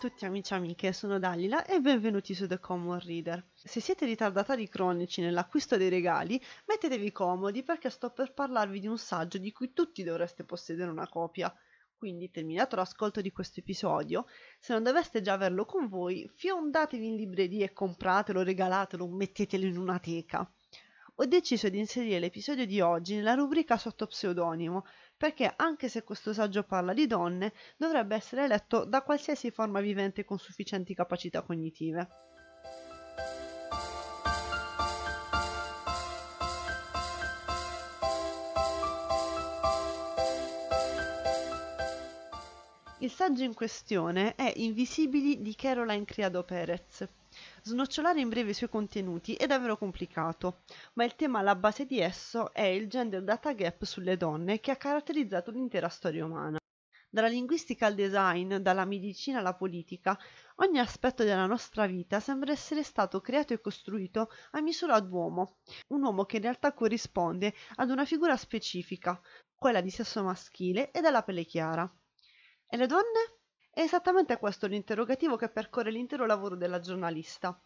tutti amici e amiche, sono Dalila e benvenuti su The Common Reader. Se siete ritardatari cronici nell'acquisto dei regali, mettetevi comodi perché sto per parlarvi di un saggio di cui tutti dovreste possedere una copia. Quindi, terminato l'ascolto di questo episodio, se non doveste già averlo con voi, fiondatevi in libreria e compratelo, regalatelo, mettetelo in una teca ho deciso di inserire l'episodio di oggi nella rubrica sotto pseudonimo, perché anche se questo saggio parla di donne, dovrebbe essere letto da qualsiasi forma vivente con sufficienti capacità cognitive. Il saggio in questione è Invisibili di Caroline Criado Perez. Snocciolare in breve i suoi contenuti è davvero complicato, ma il tema alla base di esso è il gender data gap sulle donne che ha caratterizzato l'intera storia umana. Dalla linguistica al design, dalla medicina alla politica, ogni aspetto della nostra vita sembra essere stato creato e costruito a misura d'uomo, un uomo che in realtà corrisponde ad una figura specifica, quella di sesso maschile e dalla pelle chiara. E le donne? È esattamente questo l'interrogativo che percorre l'intero lavoro della giornalista.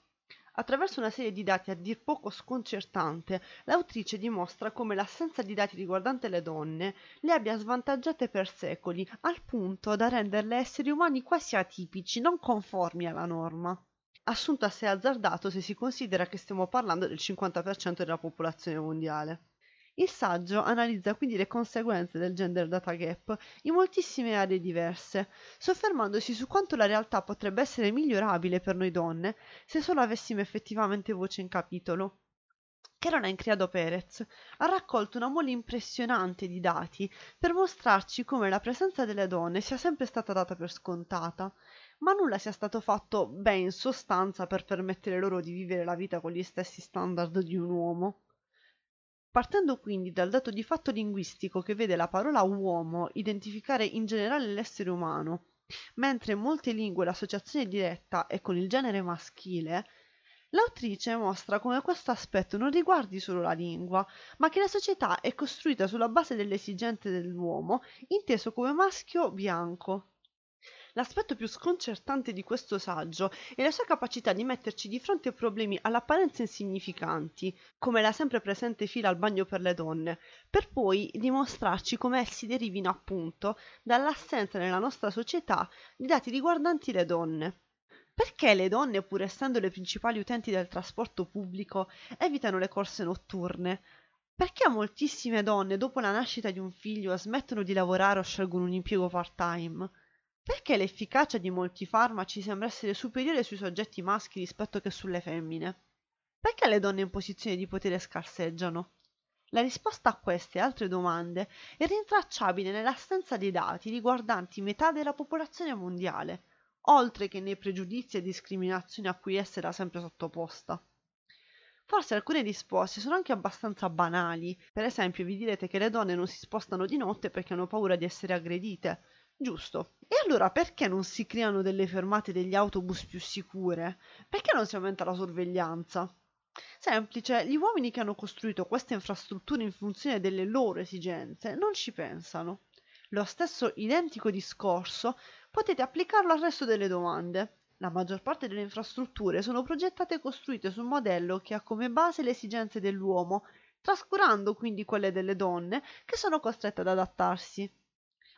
Attraverso una serie di dati a dir poco sconcertante, l'autrice dimostra come l'assenza di dati riguardante le donne le abbia svantaggiate per secoli, al punto da renderle esseri umani quasi atipici, non conformi alla norma. Assunto assai azzardato se si considera che stiamo parlando del 50% della popolazione mondiale. Il saggio analizza quindi le conseguenze del gender data gap in moltissime aree diverse, soffermandosi su quanto la realtà potrebbe essere migliorabile per noi donne se solo avessimo effettivamente voce in capitolo. Caroline Criado Perez ha raccolto una mole impressionante di dati per mostrarci come la presenza delle donne sia sempre stata data per scontata, ma nulla sia stato fatto bene in sostanza per permettere loro di vivere la vita con gli stessi standard di un uomo. Partendo quindi dal dato di fatto linguistico che vede la parola uomo identificare in generale l'essere umano, mentre in molte lingue l'associazione diretta è con il genere maschile, l'autrice mostra come questo aspetto non riguardi solo la lingua, ma che la società è costruita sulla base delle esigenze dell'uomo, inteso come maschio bianco. L'aspetto più sconcertante di questo saggio è la sua capacità di metterci di fronte a problemi all'apparenza insignificanti, come la sempre presente fila al bagno per le donne, per poi dimostrarci come essi derivino appunto dall'assenza nella nostra società di dati riguardanti le donne. Perché le donne, pur essendo le principali utenti del trasporto pubblico, evitano le corse notturne? Perché moltissime donne, dopo la nascita di un figlio, smettono di lavorare o scelgono un impiego part-time? Perché l'efficacia di molti farmaci sembra essere superiore sui soggetti maschi rispetto che sulle femmine? Perché le donne in posizione di potere scarseggiano? La risposta a queste e altre domande è rintracciabile nell'assenza dei dati riguardanti metà della popolazione mondiale, oltre che nei pregiudizi e discriminazioni a cui essa era sempre sottoposta. Forse alcune risposte sono anche abbastanza banali, per esempio vi direte che le donne non si spostano di notte perché hanno paura di essere aggredite, Giusto. E allora perché non si creano delle fermate degli autobus più sicure? Perché non si aumenta la sorveglianza? Semplice, gli uomini che hanno costruito queste infrastrutture in funzione delle loro esigenze non ci pensano. Lo stesso identico discorso potete applicarlo al resto delle domande. La maggior parte delle infrastrutture sono progettate e costruite su un modello che ha come base le esigenze dell'uomo, trascurando quindi quelle delle donne che sono costrette ad adattarsi.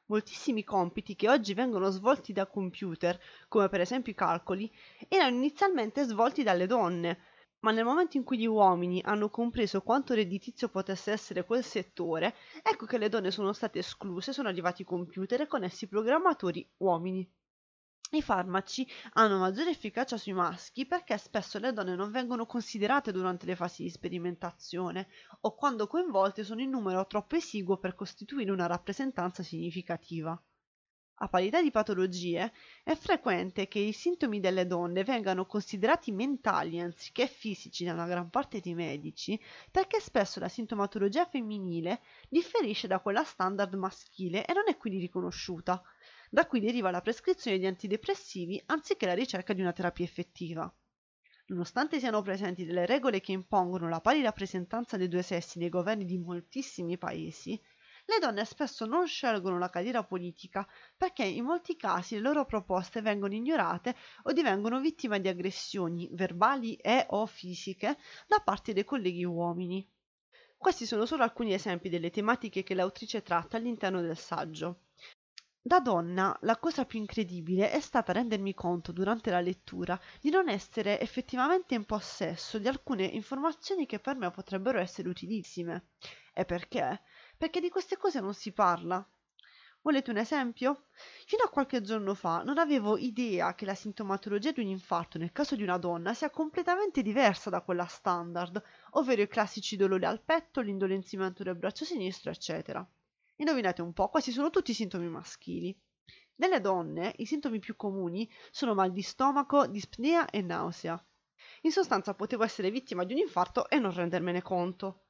Moltissimi compiti che oggi vengono svolti da computer, come per esempio i calcoli, erano inizialmente svolti dalle donne, ma nel momento in cui gli uomini hanno compreso quanto redditizio potesse essere quel settore, ecco che le donne sono state escluse, sono arrivati i computer e con essi i programmatori uomini. I farmaci hanno maggiore efficacia sui maschi perché spesso le donne non vengono considerate durante le fasi di sperimentazione o quando coinvolte sono in numero troppo esiguo per costituire una rappresentanza significativa. A parità di patologie, è frequente che i sintomi delle donne vengano considerati mentali anziché fisici da una gran parte dei medici, perché spesso la sintomatologia femminile differisce da quella standard maschile e non è quindi riconosciuta. Da qui deriva la prescrizione di antidepressivi anziché la ricerca di una terapia effettiva. Nonostante siano presenti delle regole che impongono la pari rappresentanza dei due sessi nei governi di moltissimi paesi, le donne spesso non scelgono la carriera politica perché in molti casi le loro proposte vengono ignorate o divengono vittime di aggressioni verbali e o fisiche da parte dei colleghi uomini. Questi sono solo alcuni esempi delle tematiche che l'autrice tratta all'interno del saggio. Da donna, la cosa più incredibile è stata rendermi conto durante la lettura di non essere effettivamente in possesso di alcune informazioni che per me potrebbero essere utilissime. E perché? Perché di queste cose non si parla. Volete un esempio? Fino a qualche giorno fa non avevo idea che la sintomatologia di un infarto nel caso di una donna sia completamente diversa da quella standard, ovvero i classici dolori al petto, l'indolenzimento del braccio sinistro, eccetera. Indovinate un po', questi sono tutti sintomi maschili. Nelle donne i sintomi più comuni sono mal di stomaco, dispnea e nausea. In sostanza potevo essere vittima di un infarto e non rendermene conto.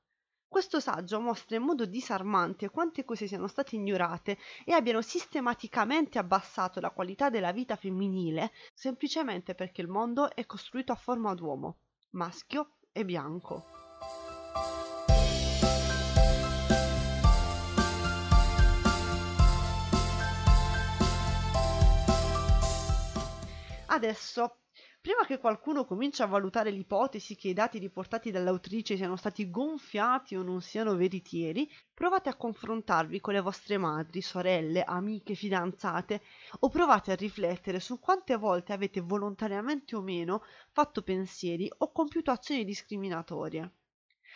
Questo saggio mostra in modo disarmante quante cose siano state ignorate e abbiano sistematicamente abbassato la qualità della vita femminile semplicemente perché il mondo è costruito a forma d'uomo, maschio e bianco. Adesso, prima che qualcuno cominci a valutare l'ipotesi che i dati riportati dall'autrice siano stati gonfiati o non siano veritieri, provate a confrontarvi con le vostre madri, sorelle, amiche, fidanzate o provate a riflettere su quante volte avete volontariamente o meno fatto pensieri o compiuto azioni discriminatorie.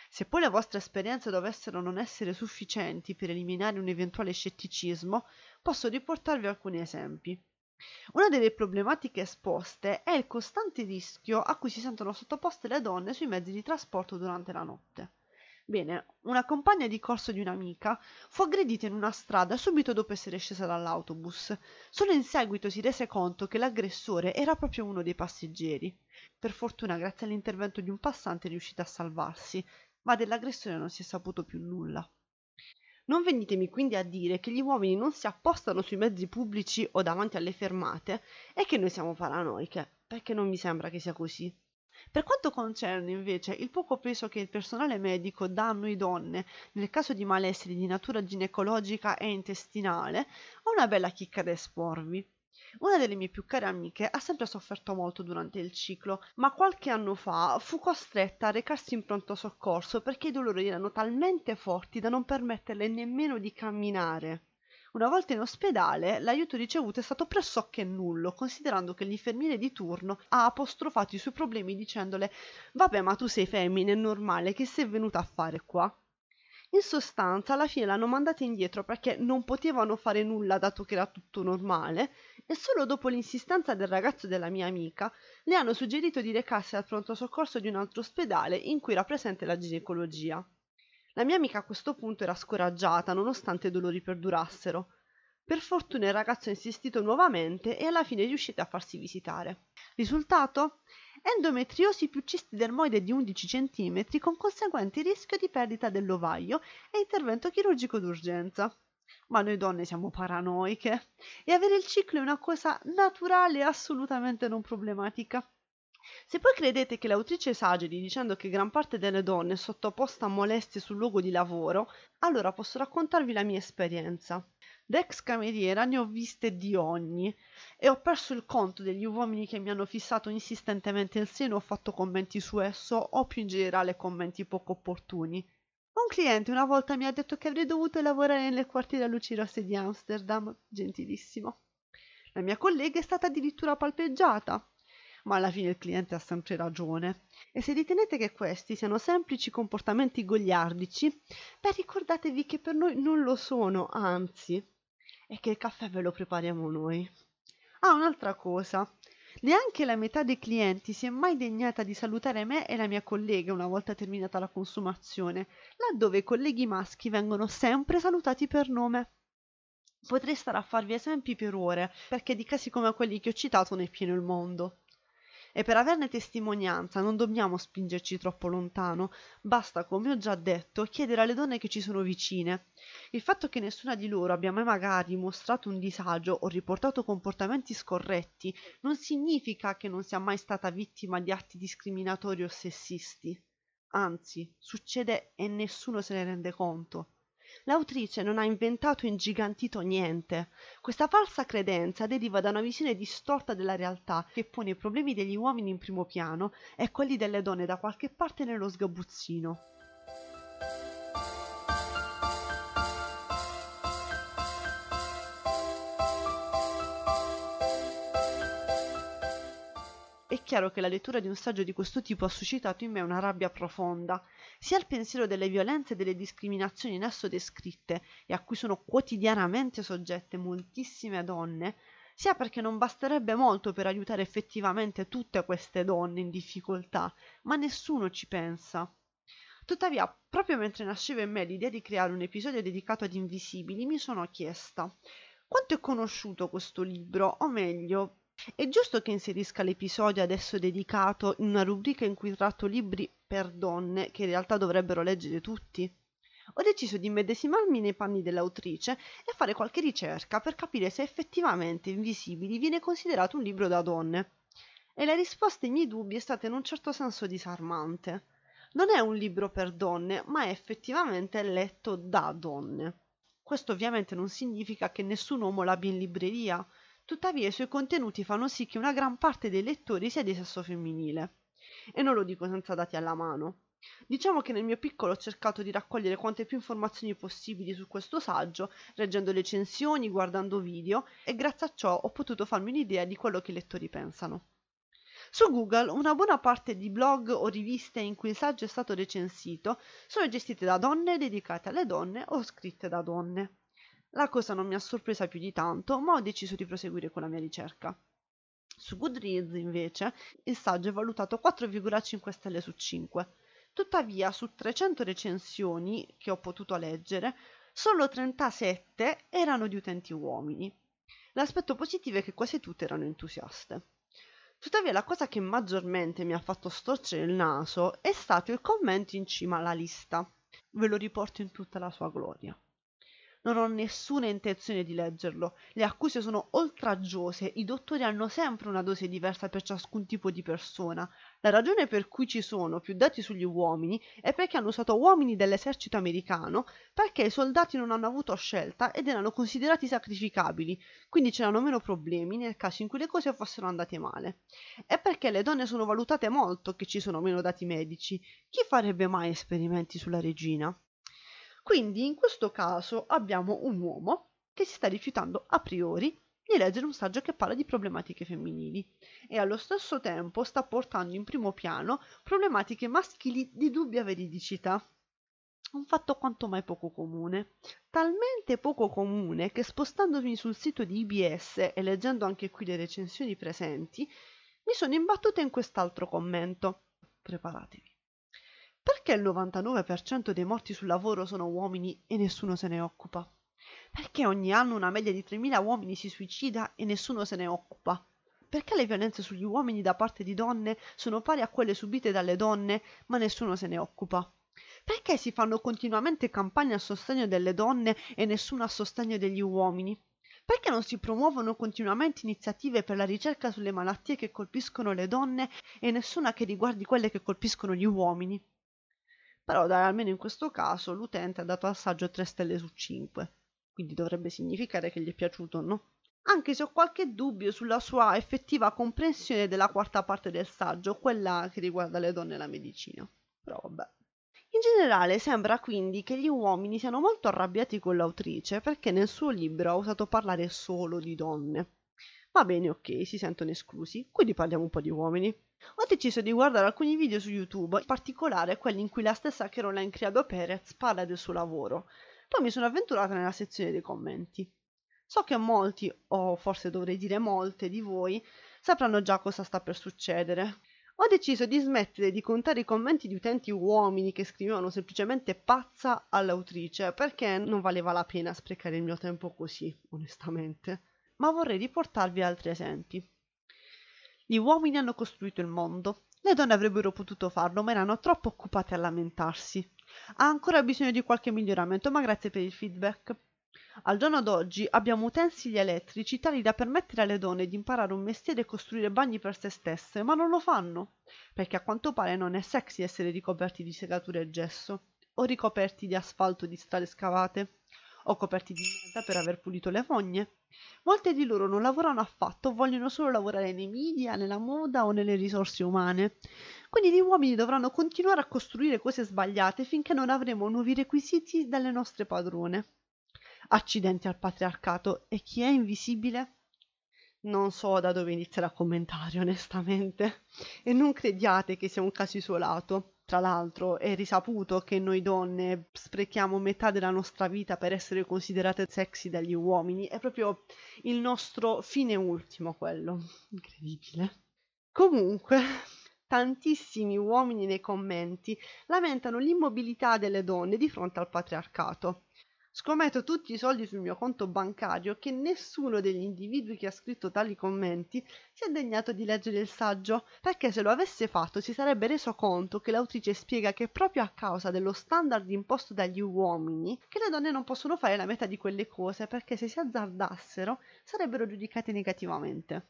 Se poi le vostre esperienze dovessero non essere sufficienti per eliminare un eventuale scetticismo, posso riportarvi alcuni esempi. Una delle problematiche esposte è il costante rischio a cui si sentono sottoposte le donne sui mezzi di trasporto durante la notte. Bene, una compagna di corso di un'amica fu aggredita in una strada subito dopo essere scesa dall'autobus. Solo in seguito si rese conto che l'aggressore era proprio uno dei passeggeri. Per fortuna, grazie all'intervento di un passante, è riuscita a salvarsi, ma dell'aggressore non si è saputo più nulla. Non venitemi quindi a dire che gli uomini non si appostano sui mezzi pubblici o davanti alle fermate e che noi siamo paranoiche, perché non mi sembra che sia così. Per quanto concerne invece il poco peso che il personale medico dà a noi donne nel caso di malesseri di natura ginecologica e intestinale, ho una bella chicca da esporvi. Una delle mie più care amiche ha sempre sofferto molto durante il ciclo, ma qualche anno fa fu costretta a recarsi in pronto soccorso perché i dolori erano talmente forti da non permetterle nemmeno di camminare. Una volta in ospedale, l'aiuto ricevuto è stato pressoché nullo, considerando che l'infermiere di turno ha apostrofato i suoi problemi dicendole Vabbè, ma tu sei femmina, è normale, che sei venuta a fare qua? In sostanza, alla fine l'hanno mandata indietro perché non potevano fare nulla dato che era tutto normale e solo dopo l'insistenza del ragazzo della mia amica le hanno suggerito di recarsi al pronto soccorso di un altro ospedale in cui era presente la ginecologia. La mia amica a questo punto era scoraggiata nonostante i dolori perdurassero. Per fortuna il ragazzo ha insistito nuovamente e alla fine è riuscita a farsi visitare. Risultato? endometriosi più cisti dermoide di 11 cm con conseguente rischio di perdita dell'ovaio e intervento chirurgico d'urgenza. Ma noi donne siamo paranoiche e avere il ciclo è una cosa naturale e assolutamente non problematica. Se poi credete che l'autrice esageri dicendo che gran parte delle donne è sottoposta a molestie sul luogo di lavoro, allora posso raccontarvi la mia esperienza. Da ex cameriera ne ho viste di ogni e ho perso il conto degli uomini che mi hanno fissato insistentemente il seno o fatto commenti su esso o più in generale commenti poco opportuni. Un cliente una volta mi ha detto che avrei dovuto lavorare nelle quartiere luci rosse di Amsterdam, gentilissimo. La mia collega è stata addirittura palpeggiata, ma alla fine il cliente ha sempre ragione. E se ritenete che questi siano semplici comportamenti goliardici, beh ricordatevi che per noi non lo sono, anzi, e che il caffè ve lo prepariamo noi. Ah, un'altra cosa. Neanche la metà dei clienti si è mai degnata di salutare me e la mia collega una volta terminata la consumazione, laddove i colleghi maschi vengono sempre salutati per nome. Potrei stare a farvi esempi per ore, perché di casi come quelli che ho citato ne è pieno il mondo e per averne testimonianza non dobbiamo spingerci troppo lontano, basta, come ho già detto, chiedere alle donne che ci sono vicine. Il fatto che nessuna di loro abbia mai magari mostrato un disagio o riportato comportamenti scorretti non significa che non sia mai stata vittima di atti discriminatori o sessisti. Anzi, succede e nessuno se ne rende conto. L'autrice non ha inventato o ingigantito niente. Questa falsa credenza deriva da una visione distorta della realtà che pone i problemi degli uomini in primo piano e quelli delle donne da qualche parte nello sgabuzzino. Chiaro che la lettura di un saggio di questo tipo ha suscitato in me una rabbia profonda, sia il pensiero delle violenze e delle discriminazioni in esso descritte e a cui sono quotidianamente soggette moltissime donne, sia perché non basterebbe molto per aiutare effettivamente tutte queste donne in difficoltà, ma nessuno ci pensa. Tuttavia, proprio mentre nasceva in me l'idea di creare un episodio dedicato ad invisibili, mi sono chiesta quanto è conosciuto questo libro, o meglio, è giusto che inserisca l'episodio adesso dedicato in una rubrica in cui tratto libri per donne che in realtà dovrebbero leggere tutti? Ho deciso di immedesimarmi nei panni dell'autrice e fare qualche ricerca per capire se effettivamente Invisibili viene considerato un libro da donne. E la risposta ai miei dubbi è stata in un certo senso disarmante. Non è un libro per donne, ma è effettivamente letto da donne. Questo ovviamente non significa che nessun uomo l'abbia in libreria, Tuttavia i suoi contenuti fanno sì che una gran parte dei lettori sia di sesso femminile. E non lo dico senza dati alla mano. Diciamo che nel mio piccolo ho cercato di raccogliere quante più informazioni possibili su questo saggio, leggendo recensioni, guardando video, e grazie a ciò ho potuto farmi un'idea di quello che i lettori pensano. Su Google una buona parte di blog o riviste in cui il saggio è stato recensito sono gestite da donne dedicate alle donne o scritte da donne. La cosa non mi ha sorpresa più di tanto, ma ho deciso di proseguire con la mia ricerca. Su Goodreads, invece, il saggio è valutato 4,5 stelle su 5. Tuttavia, su 300 recensioni che ho potuto leggere, solo 37 erano di utenti uomini. L'aspetto positivo è che quasi tutte erano entusiaste. Tuttavia, la cosa che maggiormente mi ha fatto storcere il naso è stato il commento in cima alla lista. Ve lo riporto in tutta la sua gloria. Non ho nessuna intenzione di leggerlo. Le accuse sono oltraggiose, i dottori hanno sempre una dose diversa per ciascun tipo di persona. La ragione per cui ci sono più dati sugli uomini è perché hanno usato uomini dell'esercito americano, perché i soldati non hanno avuto scelta ed erano considerati sacrificabili, quindi c'erano meno problemi nel caso in cui le cose fossero andate male. E perché le donne sono valutate molto che ci sono meno dati medici. Chi farebbe mai esperimenti sulla regina? Quindi in questo caso abbiamo un uomo che si sta rifiutando a priori di leggere un saggio che parla di problematiche femminili e allo stesso tempo sta portando in primo piano problematiche maschili di dubbia veridicità. Un fatto quanto mai poco comune. Talmente poco comune che spostandomi sul sito di IBS e leggendo anche qui le recensioni presenti, mi sono imbattuta in quest'altro commento. Preparatevi. Perché il 99% dei morti sul lavoro sono uomini e nessuno se ne occupa? Perché ogni anno una media di 3.000 uomini si suicida e nessuno se ne occupa? Perché le violenze sugli uomini da parte di donne sono pari a quelle subite dalle donne, ma nessuno se ne occupa? Perché si fanno continuamente campagne a sostegno delle donne e nessuno a sostegno degli uomini? Perché non si promuovono continuamente iniziative per la ricerca sulle malattie che colpiscono le donne e nessuna che riguardi quelle che colpiscono gli uomini? Però dai, almeno in questo caso l'utente ha dato al saggio 3 stelle su 5, quindi dovrebbe significare che gli è piaciuto, no? Anche se ho qualche dubbio sulla sua effettiva comprensione della quarta parte del saggio, quella che riguarda le donne e la medicina. Però vabbè. In generale sembra quindi che gli uomini siano molto arrabbiati con l'autrice perché nel suo libro ha usato parlare solo di donne. Va bene, ok, si sentono esclusi, quindi parliamo un po' di uomini. Ho deciso di guardare alcuni video su YouTube, in particolare quelli in cui la stessa Caroline Criado Perez parla del suo lavoro. Poi mi sono avventurata nella sezione dei commenti. So che molti, o forse dovrei dire molte di voi, sapranno già cosa sta per succedere. Ho deciso di smettere di contare i commenti di utenti uomini che scrivevano semplicemente pazza all'autrice, perché non valeva la pena sprecare il mio tempo così, onestamente ma vorrei riportarvi altri esempi. Gli uomini hanno costruito il mondo. Le donne avrebbero potuto farlo, ma erano troppo occupate a lamentarsi. Ha ancora bisogno di qualche miglioramento, ma grazie per il feedback. Al giorno d'oggi abbiamo utensili elettrici tali da permettere alle donne di imparare un mestiere e costruire bagni per se stesse, ma non lo fanno, perché a quanto pare non è sexy essere ricoperti di segature e gesso. o ricoperti di asfalto di strade scavate, o coperti di merda per aver pulito le fogne. Molte di loro non lavorano affatto, vogliono solo lavorare nei media, nella moda o nelle risorse umane. Quindi gli uomini dovranno continuare a costruire cose sbagliate finché non avremo nuovi requisiti dalle nostre padrone. Accidenti al patriarcato. E chi è invisibile? Non so da dove iniziare a commentare, onestamente. E non crediate che sia un caso isolato. Tra l'altro è risaputo che noi donne sprechiamo metà della nostra vita per essere considerate sexy dagli uomini. È proprio il nostro fine ultimo quello. Incredibile. Comunque, tantissimi uomini nei commenti lamentano l'immobilità delle donne di fronte al patriarcato. Scommetto tutti i soldi sul mio conto bancario che nessuno degli individui che ha scritto tali commenti si è degnato di leggere il saggio, perché se lo avesse fatto si sarebbe reso conto che l'autrice spiega che proprio a causa dello standard imposto dagli uomini che le donne non possono fare la metà di quelle cose perché se si azzardassero sarebbero giudicate negativamente.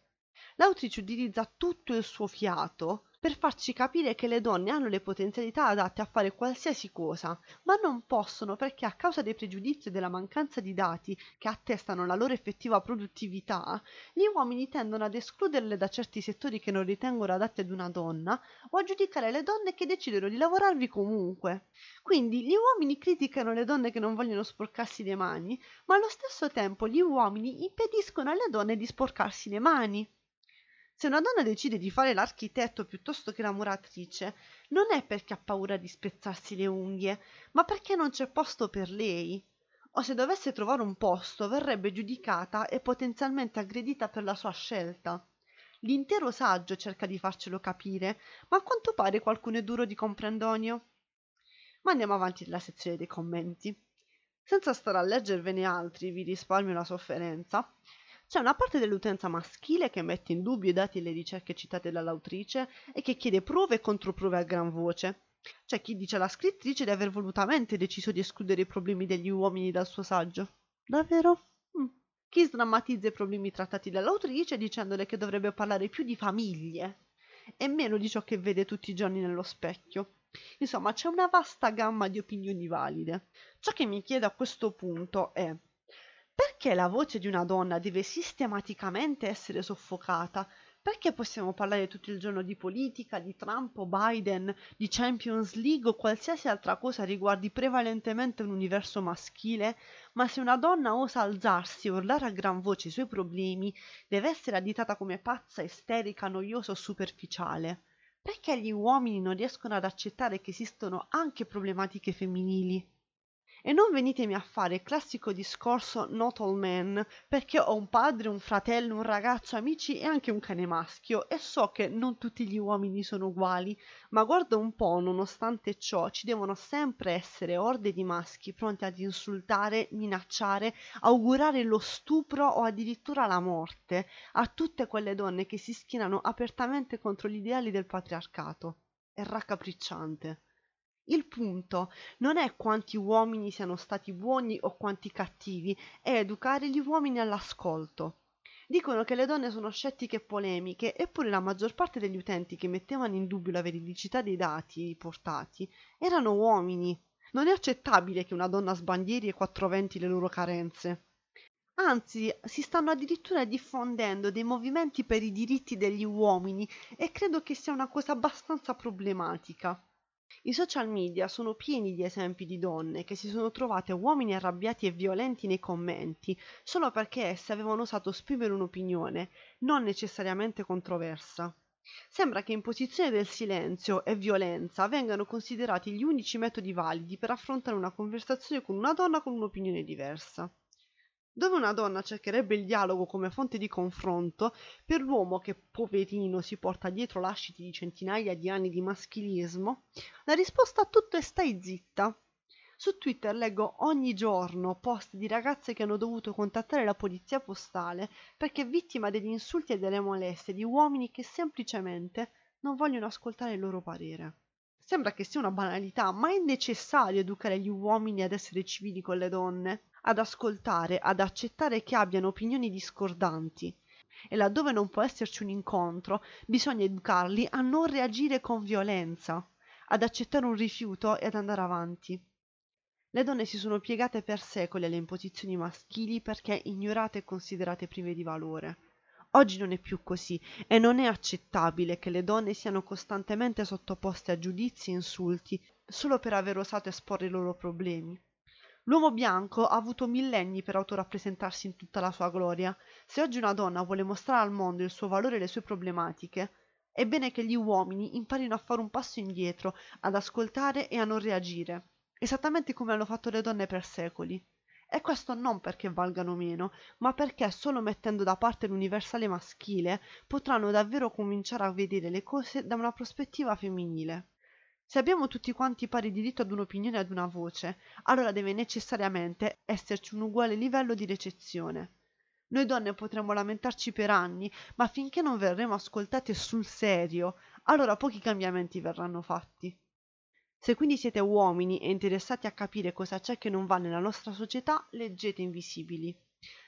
L'autrice utilizza tutto il suo fiato per farci capire che le donne hanno le potenzialità adatte a fare qualsiasi cosa, ma non possono perché a causa dei pregiudizi e della mancanza di dati che attestano la loro effettiva produttività, gli uomini tendono ad escluderle da certi settori che non ritengono adatti ad una donna o a giudicare le donne che decidono di lavorarvi comunque. Quindi gli uomini criticano le donne che non vogliono sporcarsi le mani, ma allo stesso tempo gli uomini impediscono alle donne di sporcarsi le mani. Se una donna decide di fare l'architetto piuttosto che la muratrice, non è perché ha paura di spezzarsi le unghie, ma perché non c'è posto per lei. O se dovesse trovare un posto, verrebbe giudicata e potenzialmente aggredita per la sua scelta. L'intero saggio cerca di farcelo capire, ma a quanto pare qualcuno è duro di comprendonio. Ma andiamo avanti nella sezione dei commenti. Senza stare a leggervene altri, vi risparmio la sofferenza. C'è una parte dell'utenza maschile che mette in dubbio i dati e le ricerche citate dall'autrice e che chiede prove e controprove a gran voce. C'è chi dice alla scrittrice di aver volutamente deciso di escludere i problemi degli uomini dal suo saggio. Davvero? Mm. Chi sdrammatizza i problemi trattati dall'autrice dicendole che dovrebbe parlare più di famiglie e meno di ciò che vede tutti i giorni nello specchio. Insomma, c'è una vasta gamma di opinioni valide. Ciò che mi chiedo a questo punto è perché la voce di una donna deve sistematicamente essere soffocata? Perché possiamo parlare tutto il giorno di politica, di Trump o Biden, di Champions League o qualsiasi altra cosa riguardi prevalentemente un universo maschile, ma se una donna osa alzarsi e urlare a gran voce i suoi problemi, deve essere additata come pazza, isterica, noiosa o superficiale? Perché gli uomini non riescono ad accettare che esistono anche problematiche femminili? E non venitemi a fare il classico discorso not all men, perché ho un padre, un fratello, un ragazzo, amici e anche un cane maschio e so che non tutti gli uomini sono uguali, ma guarda un po', nonostante ciò, ci devono sempre essere orde di maschi pronti ad insultare, minacciare, augurare lo stupro o addirittura la morte a tutte quelle donne che si schienano apertamente contro gli ideali del patriarcato. È raccapricciante. Il punto non è quanti uomini siano stati buoni o quanti cattivi, è educare gli uomini all'ascolto. Dicono che le donne sono scettiche e polemiche, eppure la maggior parte degli utenti che mettevano in dubbio la veridicità dei dati portati erano uomini. Non è accettabile che una donna sbandieri e 420 le loro carenze. Anzi, si stanno addirittura diffondendo dei movimenti per i diritti degli uomini e credo che sia una cosa abbastanza problematica. I social media sono pieni di esempi di donne che si sono trovate uomini arrabbiati e violenti nei commenti solo perché esse avevano osato esprimere un'opinione, non necessariamente controversa. Sembra che imposizione del silenzio e violenza vengano considerati gli unici metodi validi per affrontare una conversazione con una donna con un'opinione diversa. Dove una donna cercherebbe il dialogo come fonte di confronto, per l'uomo che poverino si porta dietro lasciti di centinaia di anni di maschilismo, la risposta a tutto è stai zitta. Su Twitter leggo ogni giorno post di ragazze che hanno dovuto contattare la polizia postale perché vittima degli insulti e delle molestie di uomini che semplicemente non vogliono ascoltare il loro parere. Sembra che sia una banalità, ma è necessario educare gli uomini ad essere civili con le donne ad ascoltare, ad accettare che abbiano opinioni discordanti e laddove non può esserci un incontro, bisogna educarli a non reagire con violenza, ad accettare un rifiuto e ad andare avanti. Le donne si sono piegate per secoli alle imposizioni maschili perché ignorate e considerate prive di valore. Oggi non è più così e non è accettabile che le donne siano costantemente sottoposte a giudizi e insulti solo per aver osato esporre i loro problemi. L'uomo bianco ha avuto millenni per autorappresentarsi in tutta la sua gloria. Se oggi una donna vuole mostrare al mondo il suo valore e le sue problematiche, è bene che gli uomini imparino a fare un passo indietro, ad ascoltare e a non reagire, esattamente come hanno fatto le donne per secoli. E questo non perché valgano meno, ma perché solo mettendo da parte l'universale maschile potranno davvero cominciare a vedere le cose da una prospettiva femminile. Se abbiamo tutti quanti pari diritto ad un'opinione e ad una voce, allora deve necessariamente esserci un uguale livello di recezione. Noi donne potremo lamentarci per anni, ma finché non verremo ascoltate sul serio, allora pochi cambiamenti verranno fatti. Se quindi siete uomini e interessati a capire cosa c'è che non va nella nostra società, leggete Invisibili.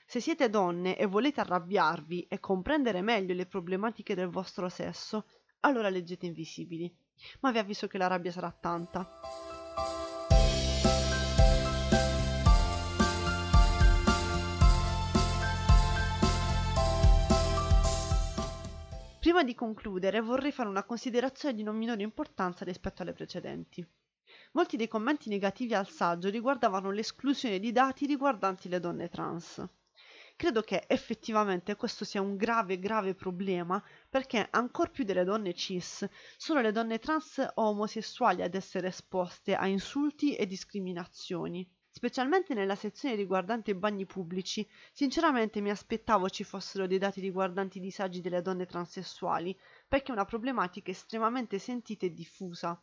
Se siete donne e volete arrabbiarvi e comprendere meglio le problematiche del vostro sesso, allora leggete Invisibili. Ma vi avviso che la rabbia sarà tanta. Prima di concludere vorrei fare una considerazione di non minore importanza rispetto alle precedenti. Molti dei commenti negativi al saggio riguardavano l'esclusione di dati riguardanti le donne trans. Credo che effettivamente questo sia un grave, grave problema perché ancor più delle donne cis sono le donne trans o omosessuali ad essere esposte a insulti e discriminazioni specialmente nella sezione riguardante i bagni pubblici. Sinceramente mi aspettavo ci fossero dei dati riguardanti i disagi delle donne transessuali, perché è una problematica estremamente sentita e diffusa.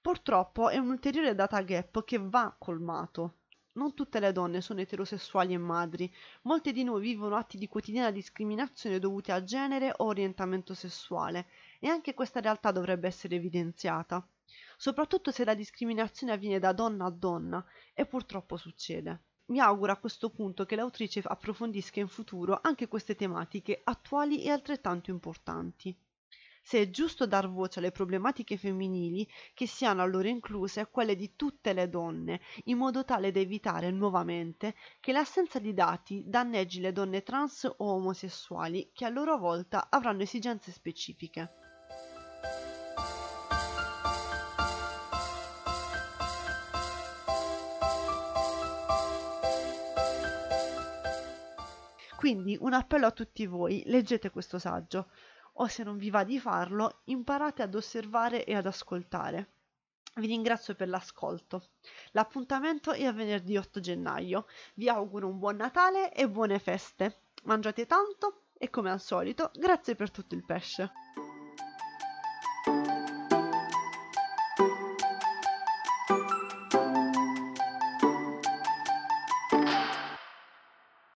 Purtroppo è un ulteriore data gap che va colmato. Non tutte le donne sono eterosessuali e madri, molte di noi vivono atti di quotidiana discriminazione dovuti a genere o orientamento sessuale, e anche questa realtà dovrebbe essere evidenziata soprattutto se la discriminazione avviene da donna a donna, e purtroppo succede. Mi auguro a questo punto che l'autrice approfondisca in futuro anche queste tematiche attuali e altrettanto importanti. Se è giusto dar voce alle problematiche femminili, che siano allora incluse quelle di tutte le donne, in modo tale da evitare nuovamente che l'assenza di dati danneggi le donne trans o omosessuali, che a loro volta avranno esigenze specifiche. Quindi un appello a tutti voi, leggete questo saggio o se non vi va di farlo, imparate ad osservare e ad ascoltare. Vi ringrazio per l'ascolto. L'appuntamento è a venerdì 8 gennaio. Vi auguro un buon Natale e buone feste. Mangiate tanto e come al solito, grazie per tutto il pesce.